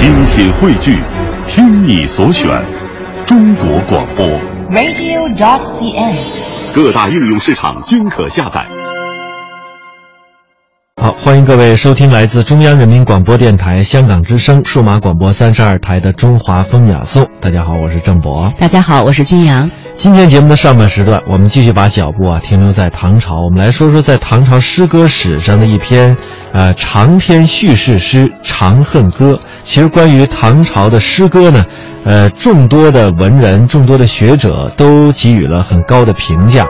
精品汇聚，听你所选，中国广播。radio.cn。各大应用市场均可下载。好，欢迎各位收听来自中央人民广播电台香港之声数码广播三十二台的《中华风雅颂》。大家好，我是郑博。大家好，我是君阳。今天节目的上半时段，我们继续把脚步啊停留在唐朝，我们来说说在唐朝诗歌史上的一篇，呃长篇叙事诗《长恨歌》。其实关于唐朝的诗歌呢，呃众多的文人、众多的学者都给予了很高的评价。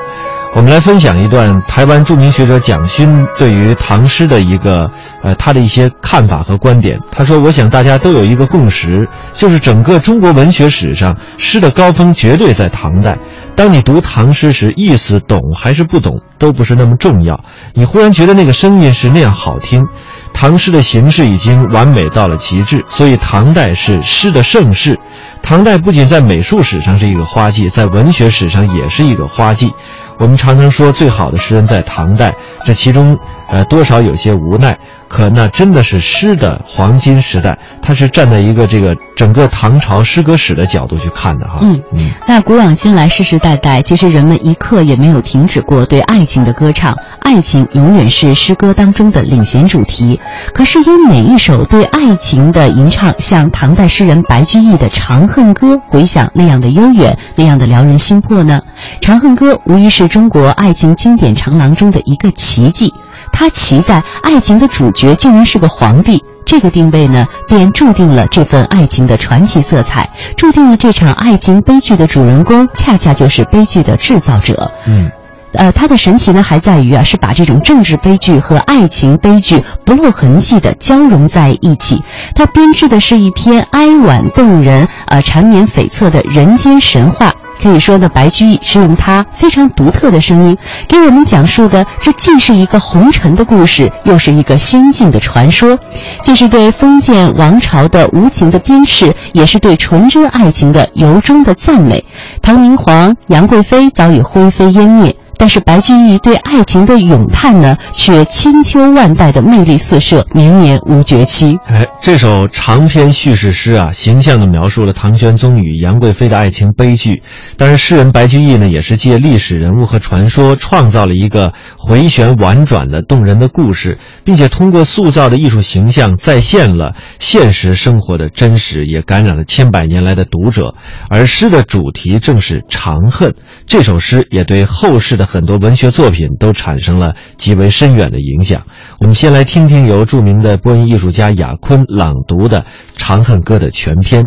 我们来分享一段台湾著名学者蒋勋对于唐诗的一个呃他的一些看法和观点。他说：“我想大家都有一个共识，就是整个中国文学史上诗的高峰绝对在唐代。当你读唐诗时，意思懂还是不懂都不是那么重要，你忽然觉得那个声音是那样好听。”唐诗的形式已经完美到了极致，所以唐代是诗的盛世。唐代不仅在美术史上是一个花季，在文学史上也是一个花季。我们常常说最好的诗人在唐代，这其中，呃，多少有些无奈。可那真的是诗的黄金时代，它是站在一个这个整个唐朝诗歌史的角度去看的哈。嗯嗯，那古往今来，世世代代，其实人们一刻也没有停止过对爱情的歌唱，爱情永远是诗歌当中的领衔主题。可是有哪一首对爱情的吟唱，像唐代诗人白居易的《长恨歌》回响那样的悠远，那样的撩人心魄呢？《长恨歌》无疑是中国爱情经典长廊中的一个奇迹。它奇在爱情的主角竟然是个皇帝，这个定位呢，便注定了这份爱情的传奇色彩，注定了这场爱情悲剧的主人公恰恰就是悲剧的制造者。嗯，呃，它的神奇呢，还在于啊，是把这种政治悲剧和爱情悲剧不露痕迹的交融在一起。它编织的是一篇哀婉动人、呃缠绵悱恻的人间神话。可以说呢，白居易是用他非常独特的声音，给我们讲述的这既是一个红尘的故事，又是一个仙境的传说，既是对封建王朝的无情的鞭笞，也是对纯真爱情的由衷的赞美。唐明皇、杨贵妃早已灰飞烟灭。但是白居易对爱情的咏叹呢，却千秋万代的魅力四射，绵绵无绝期。哎，这首长篇叙事诗啊，形象地描述了唐玄宗与杨贵妃的爱情悲剧。但是诗人白居易呢，也是借历史人物和传说，创造了一个回旋婉转的动人的故事，并且通过塑造的艺术形象，再现了现实生活的真实，也感染了千百年来的读者。而诗的主题正是长恨，这首诗也对后世的很多文学作品都产生了极为深远的影响。我们先来听听由著名的播音艺术家雅坤朗读的《长恨歌》的全篇。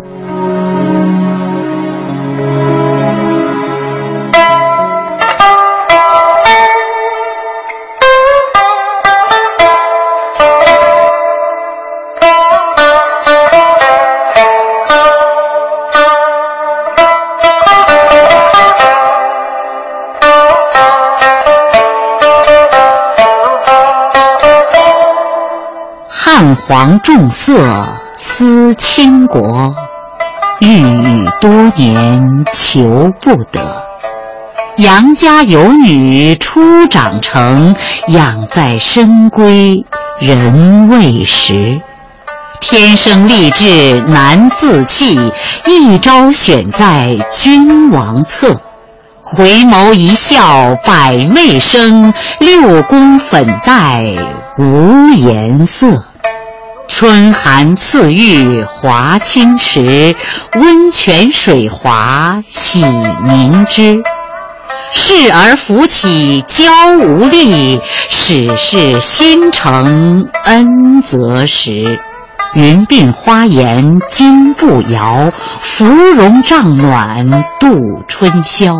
汉皇重色思倾国，郁郁多年求不得。杨家有女初长成，养在深闺人未识。天生丽质难自弃，一朝选在君王侧。回眸一笑百媚生，六宫粉黛无颜色。春寒赐浴华清池，温泉水滑洗凝脂。侍儿扶起娇无力，始是新承恩泽时。云鬓花颜金步摇，芙蓉帐暖度春宵。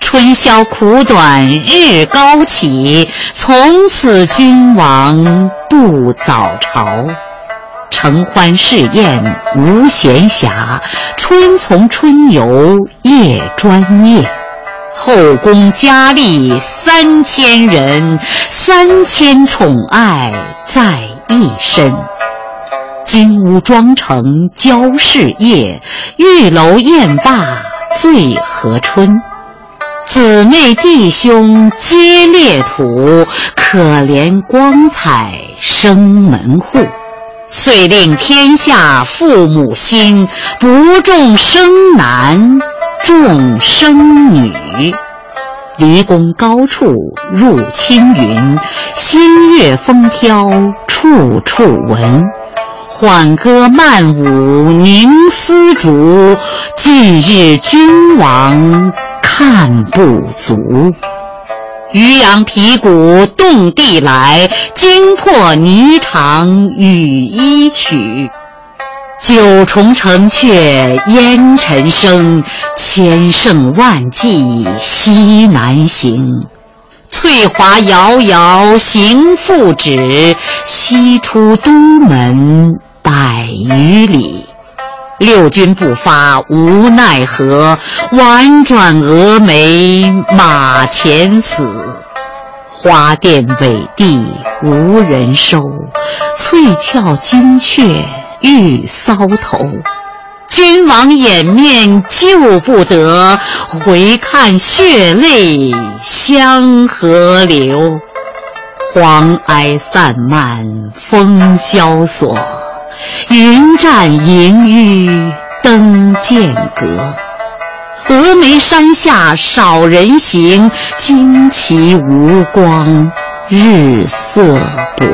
春宵苦短日高起，从此君王不早朝。承欢侍宴无闲暇，春从春游夜专夜。后宫佳丽三千人，三千宠爱在一身。金屋妆成娇侍夜，玉楼宴罢醉和春。姊妹弟兄皆列土，可怜光彩生门户。遂令天下父母心，不重生男，重生女。离宫高处入青云，新月风飘处处闻。缓歌慢舞凝丝竹，近日君王看不足。渔阳鼙鼓动地来，惊破霓裳羽衣曲。九重城阙烟尘生，千乘万骑西南行。翠华遥遥行复止，西出都门百余里。六军不发无奈何，宛转蛾眉马前死。花钿委地无人收，翠翘金雀玉搔头。君王掩面救不得，回看血泪相和流。黄埃散漫风萧索，云栈萦纡登剑阁。峨眉山下少人行，旌旗无光日色薄。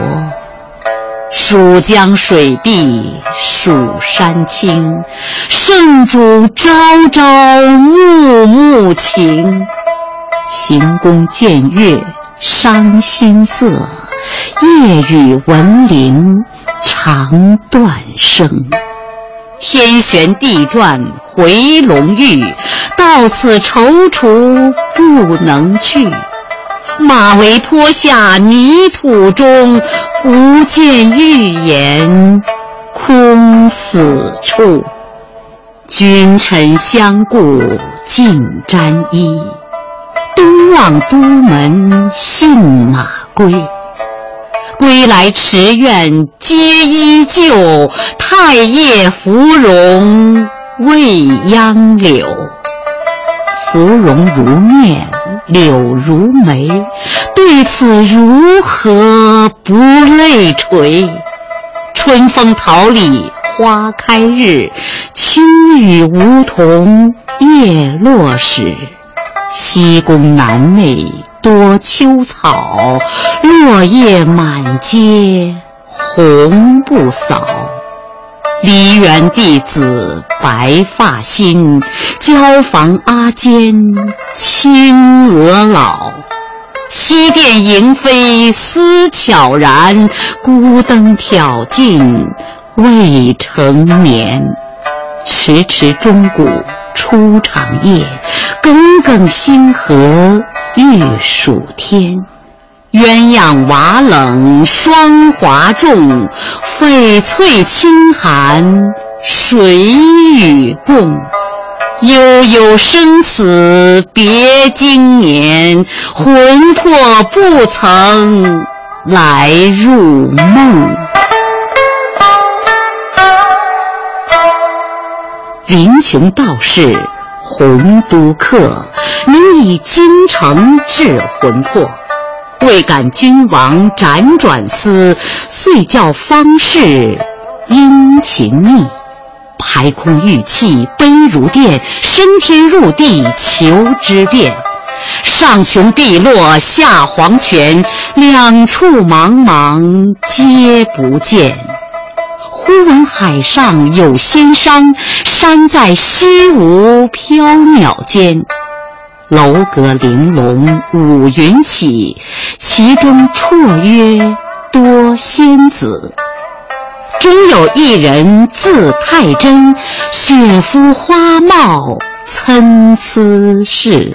蜀江水碧蜀山青，圣主朝朝暮暮情。行宫见月伤心色，夜雨闻铃肠断声。天旋地转回龙驭，到此踌躇不能去。马嵬坡下泥土中，不见玉颜空死处。君臣相顾尽沾衣，东望都门信马归。归来池苑皆依旧，太液芙蓉未央柳。芙蓉如面柳如眉，对此如何不泪垂？春风桃李花开日，秋雨梧桐叶落时。西宫南内多秋草，落叶满阶红不扫。梨园弟子白发新，椒房阿监青娥老。西殿萤飞思悄然，孤灯挑尽未成眠。迟迟钟鼓初长夜，耿耿星河欲曙天。鸳鸯瓦冷霜华重，翡翠清寒谁与共？悠悠生死别经年，魂魄不曾来入梦。林琼道士，洪都客，能以京城治魂魄。未感君王辗转思，遂教方士殷勤觅。排空玉器悲如电，升天入地求之遍。上穷碧落下黄泉，两处茫茫皆不见。忽闻海上有仙山，山在虚无缥缈间。楼阁玲珑五云起，其中绰约多仙子。终有一人字太真，雪肤花貌参差是。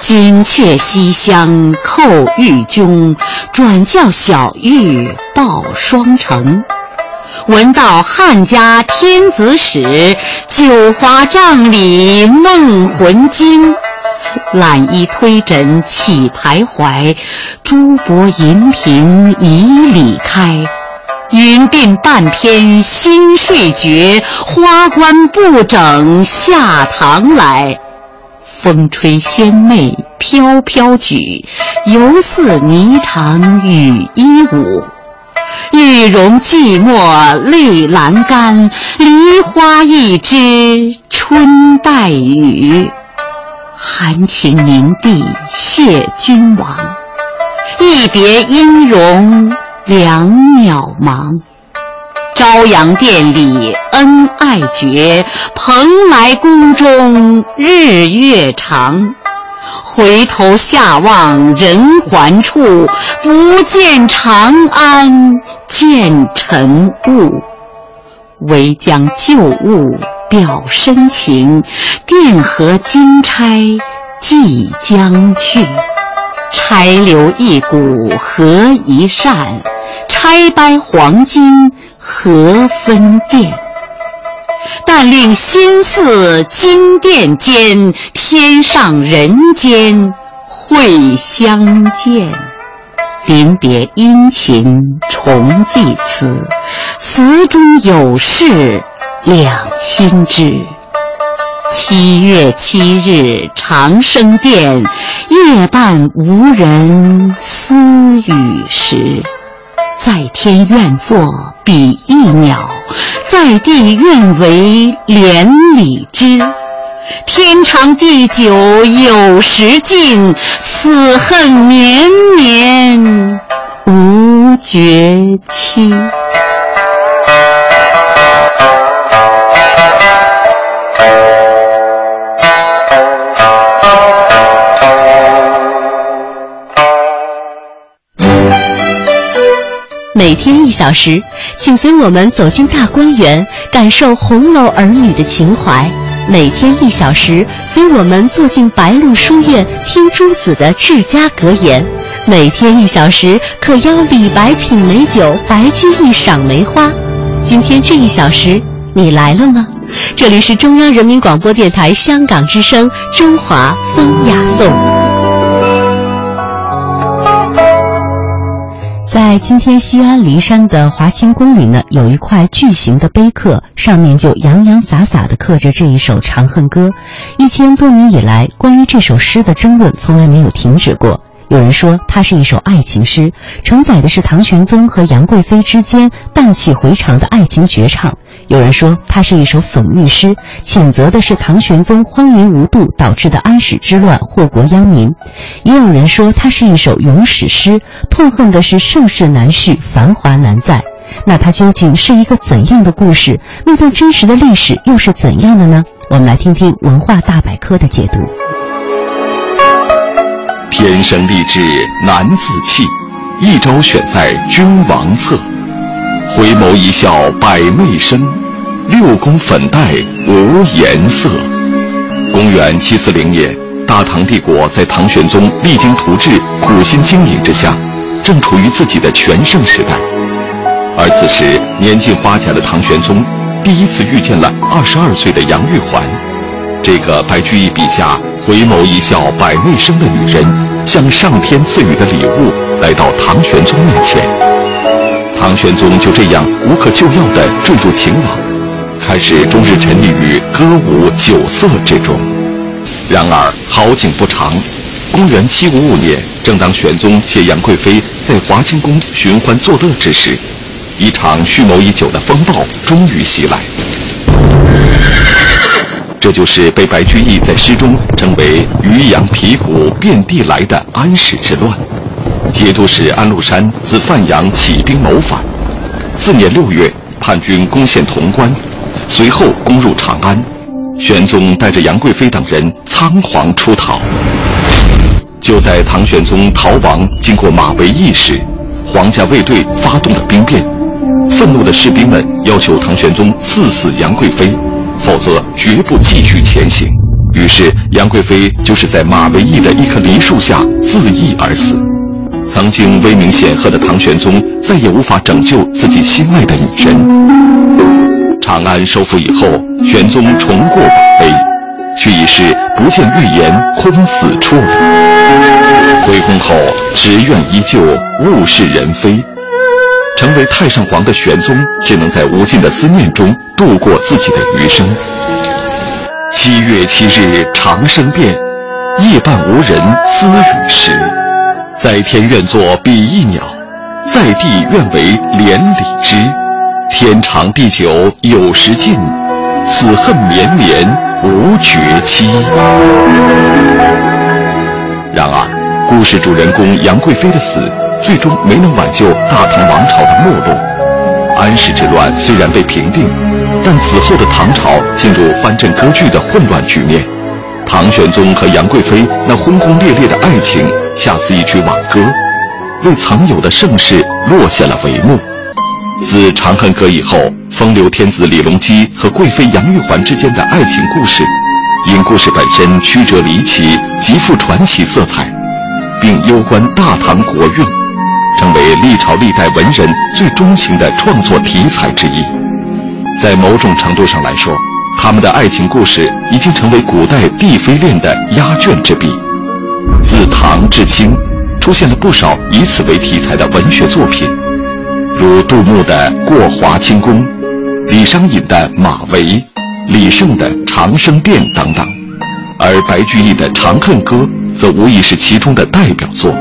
金阙西厢叩玉钟，转教小玉报双成。闻道汉家天子使，九华帐里梦魂惊。揽衣推枕起徘徊，珠箔银屏已里开。云鬓半偏新睡觉，花冠不整下堂来。风吹仙袂飘飘举，犹似霓裳羽衣舞。玉容寂寞泪阑干，梨花一枝春带雨。含情凝睇谢君王，一别音容两渺茫。朝阳殿里恩爱绝，蓬莱宫中日月长。回头下望人寰处，不见长安见尘雾。唯将旧物表深情，钿合金钗寄将去。钗留一股合一扇，钗掰黄金何分辨？但令心似金殿间，天上人间会相见。临别殷勤重寄词，词中有事两心知。七月七日长生殿，夜半无人私语时。在天愿作比翼鸟，在地愿为连理枝。天长地久有时尽，此恨绵绵无绝期。天一小时，请随我们走进大观园，感受红楼儿女的情怀。每天一小时，随我们坐进白鹿书院，听朱子的治家格言。每天一小时，可邀李白品美酒，白居易赏梅花。今天这一小时，你来了吗？这里是中央人民广播电台香港之声《中华风雅颂》。今天西安骊山的华清宫里呢，有一块巨型的碑刻，上面就洋洋洒洒地刻着这一首《长恨歌》。一千多年以来，关于这首诗的争论从来没有停止过。有人说它是一首爱情诗，承载的是唐玄宗和杨贵妃之间荡气回肠的爱情绝唱；有人说它是一首讽喻诗，谴责的是唐玄宗荒淫无度导致的安史之乱，祸国殃民；也有人说它是一首咏史诗，痛恨的是盛世难续，繁华难再。那它究竟是一个怎样的故事？那段真实的历史又是怎样的呢？我们来听听文化大百科的解读。天生丽质难自弃，一朝选在君王侧。回眸一笑百媚生，六宫粉黛无颜色。公元七四零年，大唐帝国在唐玄宗励精图治、苦心经营之下，正处于自己的全盛时代。而此时年近花甲的唐玄宗，第一次遇见了二十二岁的杨玉环，这个白居易笔下。回眸一笑百媚生的女人，像上天赐予的礼物来到唐玄宗面前。唐玄宗就这样无可救药地坠入情网，开始终日沉溺于歌舞酒色之中。然而好景不长，公元七五五年，正当玄宗携杨贵妃在华清宫寻欢作乐之时，一场蓄谋已久的风暴终于袭来。这就是被白居易在诗中称为“渔阳鼙鼓遍地来”的安史之乱。节度使安禄山自范阳起兵谋反，次年六月，叛军攻陷潼关，随后攻入长安。玄宗带着杨贵妃等人仓皇出逃。就在唐玄宗逃亡经过马嵬驿时，皇家卫队发动了兵变，愤怒的士兵们要求唐玄宗赐死杨贵妃。否则绝不继续前行。于是杨贵妃就是在马嵬驿的一棵梨树下自缢而死。曾经威名显赫的唐玄宗再也无法拯救自己心爱的女人。长安收复以后，玄宗重过马嵬，却已是不见预言，空死处。归宫后，只愿依旧，物是人非。成为太上皇的玄宗，只能在无尽的思念中度过自己的余生。七月七日长生殿，夜半无人私语时。在天愿作比翼鸟，在地愿为连理枝。天长地久有时尽，此恨绵绵无绝期。然而，故事主人公杨贵妃的死，最终没能挽救大唐王朝的没落。安史之乱虽然被平定，但此后的唐朝进入藩镇割据的混乱局面。唐玄宗和杨贵妃那轰轰烈烈的爱情，恰似一曲挽歌，为曾有的盛世落下了帷幕。自《长恨歌》以后，风流天子李隆基和贵妃杨玉环之间的爱情故事，因故事本身曲折离奇、极富传奇色彩，并攸关大唐国运，成为历朝历代文人最钟情的创作题材之一。在某种程度上来说，他们的爱情故事已经成为古代帝妃恋的压卷之笔。自唐至清，出现了不少以此为题材的文学作品，如杜牧的《过华清宫》，李商隐的《马嵬》，李胜的《长生殿》等等。而白居易的《长恨歌》则无疑是其中的代表作。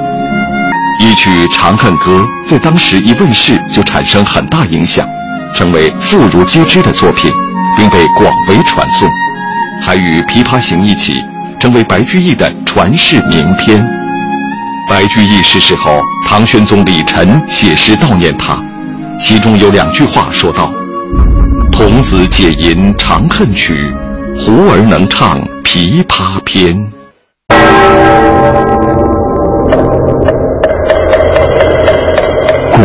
一曲《长恨歌》在当时一问世就产生很大影响，成为妇孺皆知的作品。并被广为传颂，还与《琵琶行》一起成为白居易的传世名篇。白居易逝世后，唐玄宗李忱写诗悼念他，其中有两句话说道：“童子解吟长恨曲，胡儿能唱琵琶篇。”古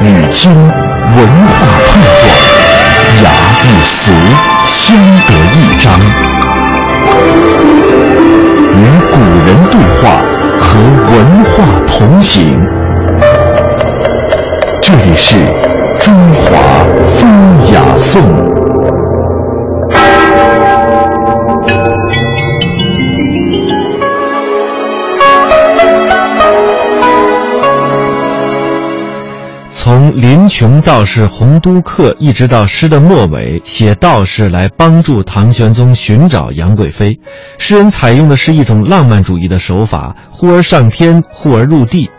与今文化碰撞。与俗相得益彰，与古人对话，和文化同行。这里是贫穷道士洪都克一直到诗的末尾，写道士来帮助唐玄宗寻找杨贵妃。诗人采用的是一种浪漫主义的手法，忽而上天，忽而入地，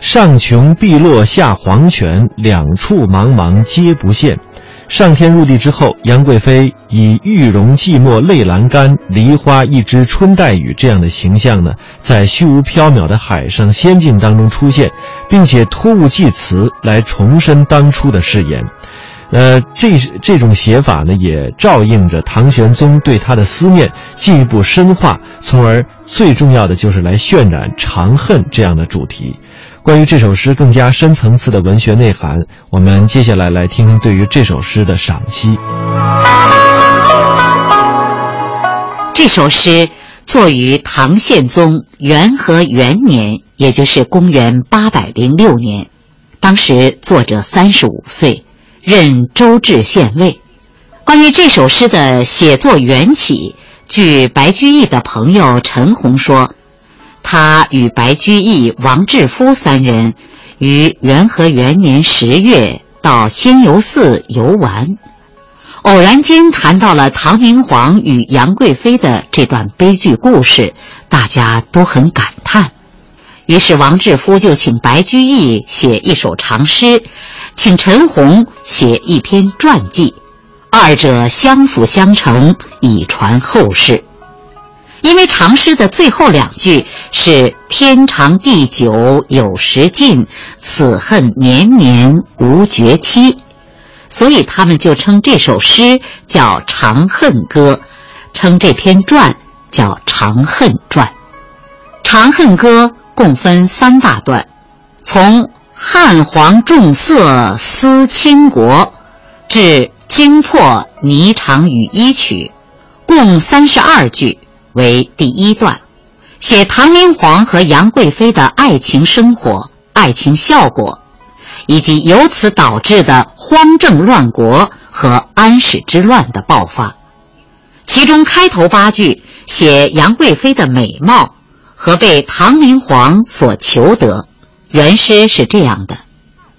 上穷碧落下黄泉，两处茫茫皆不见。上天入地之后，杨贵妃以玉容寂寞泪阑干，梨花一枝春带雨这样的形象呢，在虚无缥缈的海上仙境当中出现，并且托物寄词来重申当初的誓言。呃，这这种写法呢，也照应着唐玄宗对他的思念进一步深化，从而最重要的就是来渲染长恨这样的主题。关于这首诗更加深层次的文学内涵，我们接下来来听听对于这首诗的赏析。这首诗作于唐宪宗元和元年，也就是公元八百零六年，当时作者三十五岁，任周至县尉。关于这首诗的写作缘起，据白居易的朋友陈洪说。他与白居易、王志夫三人于元和元年十月到仙游寺游玩，偶然间谈到了唐明皇与杨贵妃的这段悲剧故事，大家都很感叹。于是王志夫就请白居易写一首长诗，请陈洪写一篇传记，二者相辅相成，以传后世。因为长诗的最后两句是“天长地久有时尽，此恨绵绵无绝期”，所以他们就称这首诗叫《长恨歌》，称这篇传叫《长恨传》。《长恨歌》共分三大段，从汉皇重色思倾国至惊破霓裳羽衣曲，共三十二句。为第一段，写唐明皇和杨贵妃的爱情生活、爱情效果，以及由此导致的荒政乱国和安史之乱的爆发。其中开头八句写杨贵妃的美貌和被唐明皇所求得。原诗是这样的：“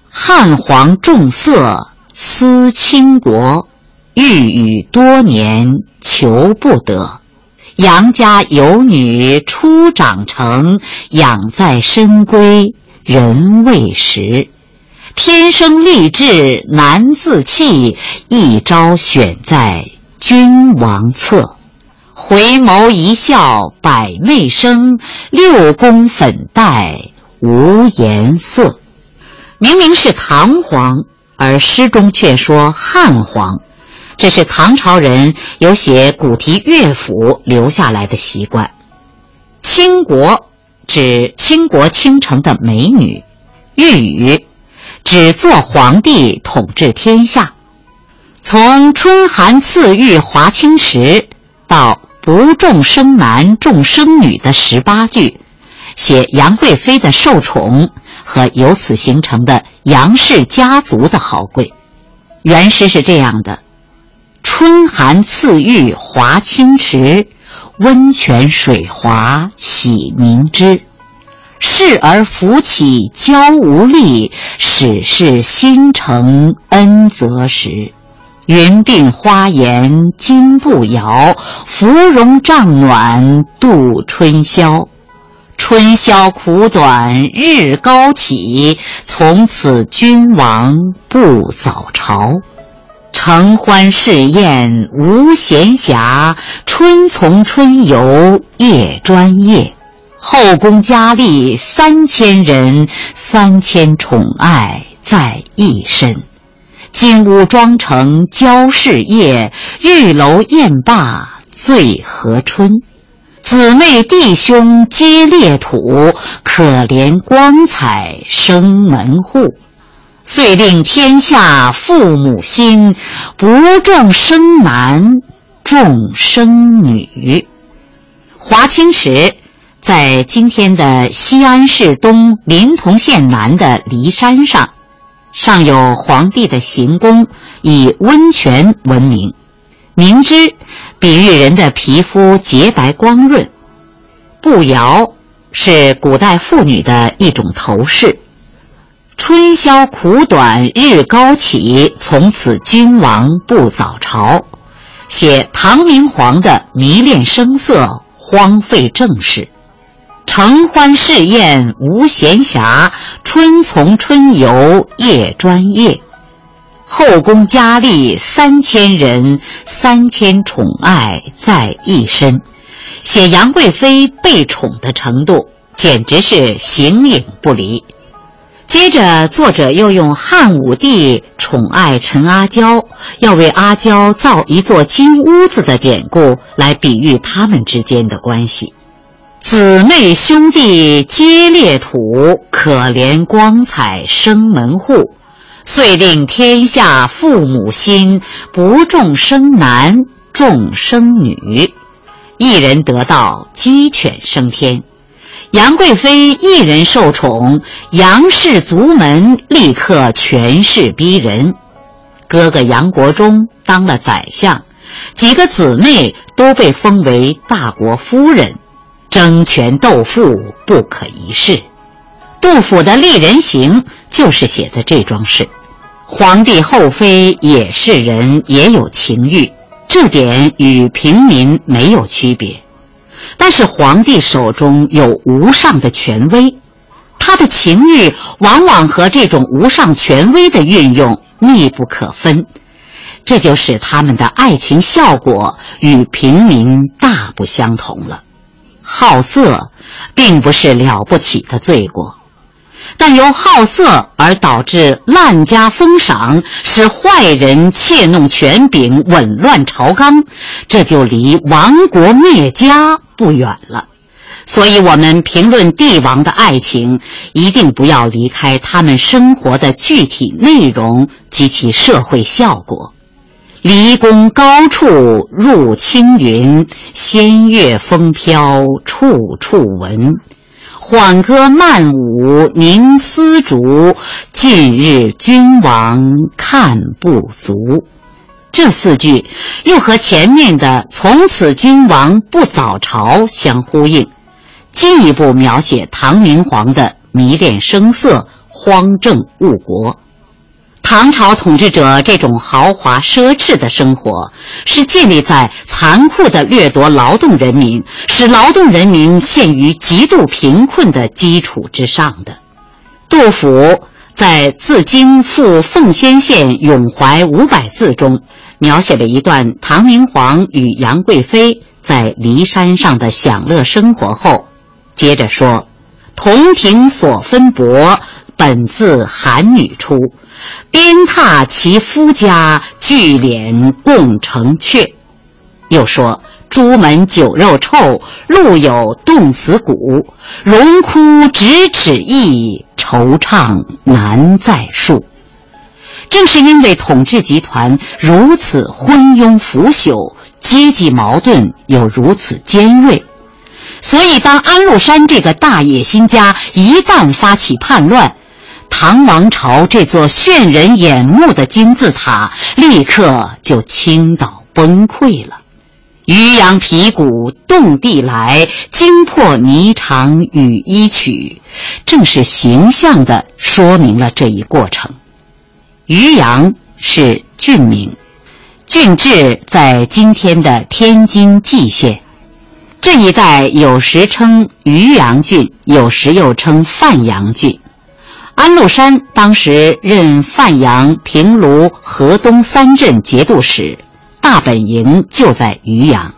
汉皇重色思倾国，欲与多年求不得。”杨家有女初长成，养在深闺人未识。天生丽质难自弃，一朝选在君王侧。回眸一笑百媚生，六宫粉黛无颜色。明明是唐皇，而诗中却说汉皇，这是唐朝人有写古题乐府留下来的习惯。倾国指倾国倾城的美女，御宇指做皇帝统治天下。从春寒赐浴华清池到不重生男重生女的十八句，写杨贵妃的受宠。和由此形成的杨氏家族的豪贵，原诗是这样的：春寒赐浴华清池，温泉水滑洗凝脂。侍儿扶起娇无力，始是新承恩泽时。云鬓花颜金步摇，芙蓉帐暖度春宵。春宵苦短日高起，从此君王不早朝。承欢侍宴无闲暇，春从春游夜专夜。后宫佳丽三千人，三千宠爱在一身。金屋妆成娇侍夜，玉楼宴罢醉和春。姊妹弟兄皆列土，可怜光彩生门户。遂令天下父母心，不重生男，重生女。华清池在今天的西安市东临潼县南的骊山上，上有皇帝的行宫，以温泉闻名。明知。比喻人的皮肤洁白光润，步摇是古代妇女的一种头饰。春宵苦短日高起，从此君王不早朝。写唐明皇的迷恋声色，荒废政事。承欢侍宴无闲暇，春从春游夜专夜。后宫佳丽三千人，三千宠爱在一身。写杨贵妃被宠的程度，简直是形影不离。接着，作者又用汉武帝宠爱陈阿娇，要为阿娇造一座金屋子的典故，来比喻他们之间的关系。姊妹兄弟皆列土，可怜光彩生门户。遂令天下父母心，不重生男，重生女。一人得道，鸡犬升天。杨贵妃一人受宠，杨氏族门立刻权势逼人。哥哥杨国忠当了宰相，几个姊妹都被封为大国夫人，争权斗富不可一世。杜甫的《丽人行》就是写的这桩事。皇帝后妃也是人，也有情欲，这点与平民没有区别。但是皇帝手中有无上的权威，他的情欲往往和这种无上权威的运用密不可分，这就使他们的爱情效果与平民大不相同了。好色，并不是了不起的罪过。但由好色而导致滥加封赏，使坏人窃弄权柄，紊乱朝纲，这就离亡国灭家不远了。所以，我们评论帝王的爱情，一定不要离开他们生活的具体内容及其社会效果。离宫高处入青云，仙乐风飘处处闻。缓歌慢舞凝丝竹，近日君王看不足。这四句又和前面的“从此君王不早朝”相呼应，进一步描写唐明皇的迷恋声色、荒政误国。唐朝统治者这种豪华奢侈的生活，是建立在残酷的掠夺劳动人民，使劳动人民陷于极度贫困的基础之上的。杜甫在《自京赴奉先县咏怀五百字》中，描写了一段唐明皇与杨贵妃在骊山上的享乐生活后，接着说：“同庭所分薄，本自韩女出，鞭挞其夫家，聚敛共成阙。”又说。朱门酒肉臭，路有冻死骨。荣枯咫尺意，惆怅难再述。正是因为统治集团如此昏庸腐朽，阶级矛盾又如此尖锐，所以当安禄山这个大野心家一旦发起叛乱，唐王朝这座炫人眼目的金字塔立刻就倾倒崩溃了。渔阳鼙鼓动地来，惊破霓裳羽衣曲，正是形象地说明了这一过程。渔阳是郡名，郡治在今天的天津蓟县。这一带有时称渔阳郡，有时又称范阳郡。安禄山当时任范阳、平卢、河东三镇节度使。大本营就在渔阳，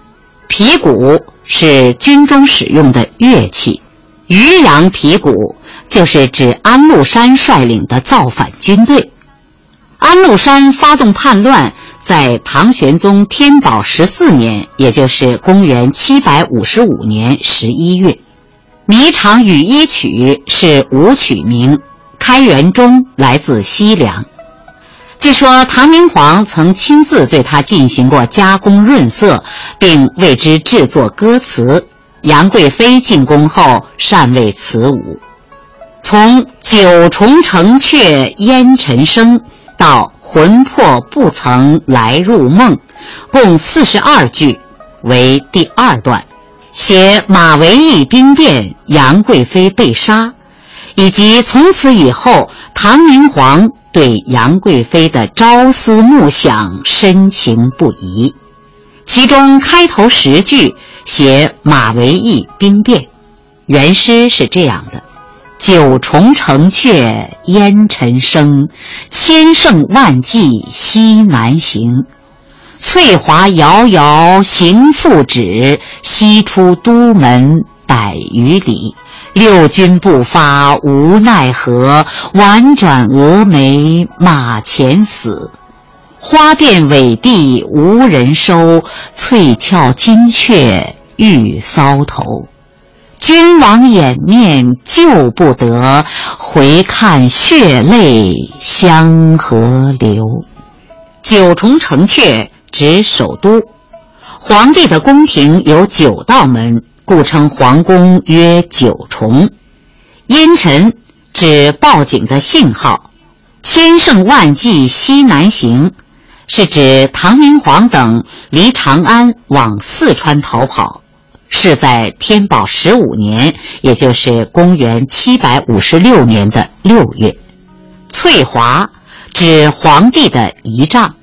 皮鼓是军中使用的乐器，渔阳皮鼓就是指安禄山率领的造反军队。安禄山发动叛乱，在唐玄宗天宝十四年，也就是公元七百五十五年十一月，《霓裳羽衣曲》是舞曲名，开元中来自西凉。据说唐明皇曾亲自对他进行过加工润色，并为之制作歌词。杨贵妃进宫后善为此舞。从“九重城阙烟尘生”到“魂魄不曾来入梦”，共四十二句，为第二段，写马嵬驿兵变，杨贵妃被杀，以及从此以后唐明皇。对杨贵妃的朝思暮想，深情不移。其中开头十句写马嵬驿兵变，原诗是这样的：“九重城阙烟尘生，千乘万骑西南行。翠华遥遥行复止，西出都门百余里。”六军不发无奈何，宛转蛾眉马前死。花钿委地无人收，翠翘金雀玉搔头。君王掩面救不得，回看血泪相和流。九重城阙指首都，皇帝的宫廷有九道门。故称皇宫约九重，烟尘指报警的信号，千乘万骑西南行，是指唐明皇等离长安往四川逃跑，是在天宝十五年，也就是公元七百五十六年的六月。翠华指皇帝的仪仗。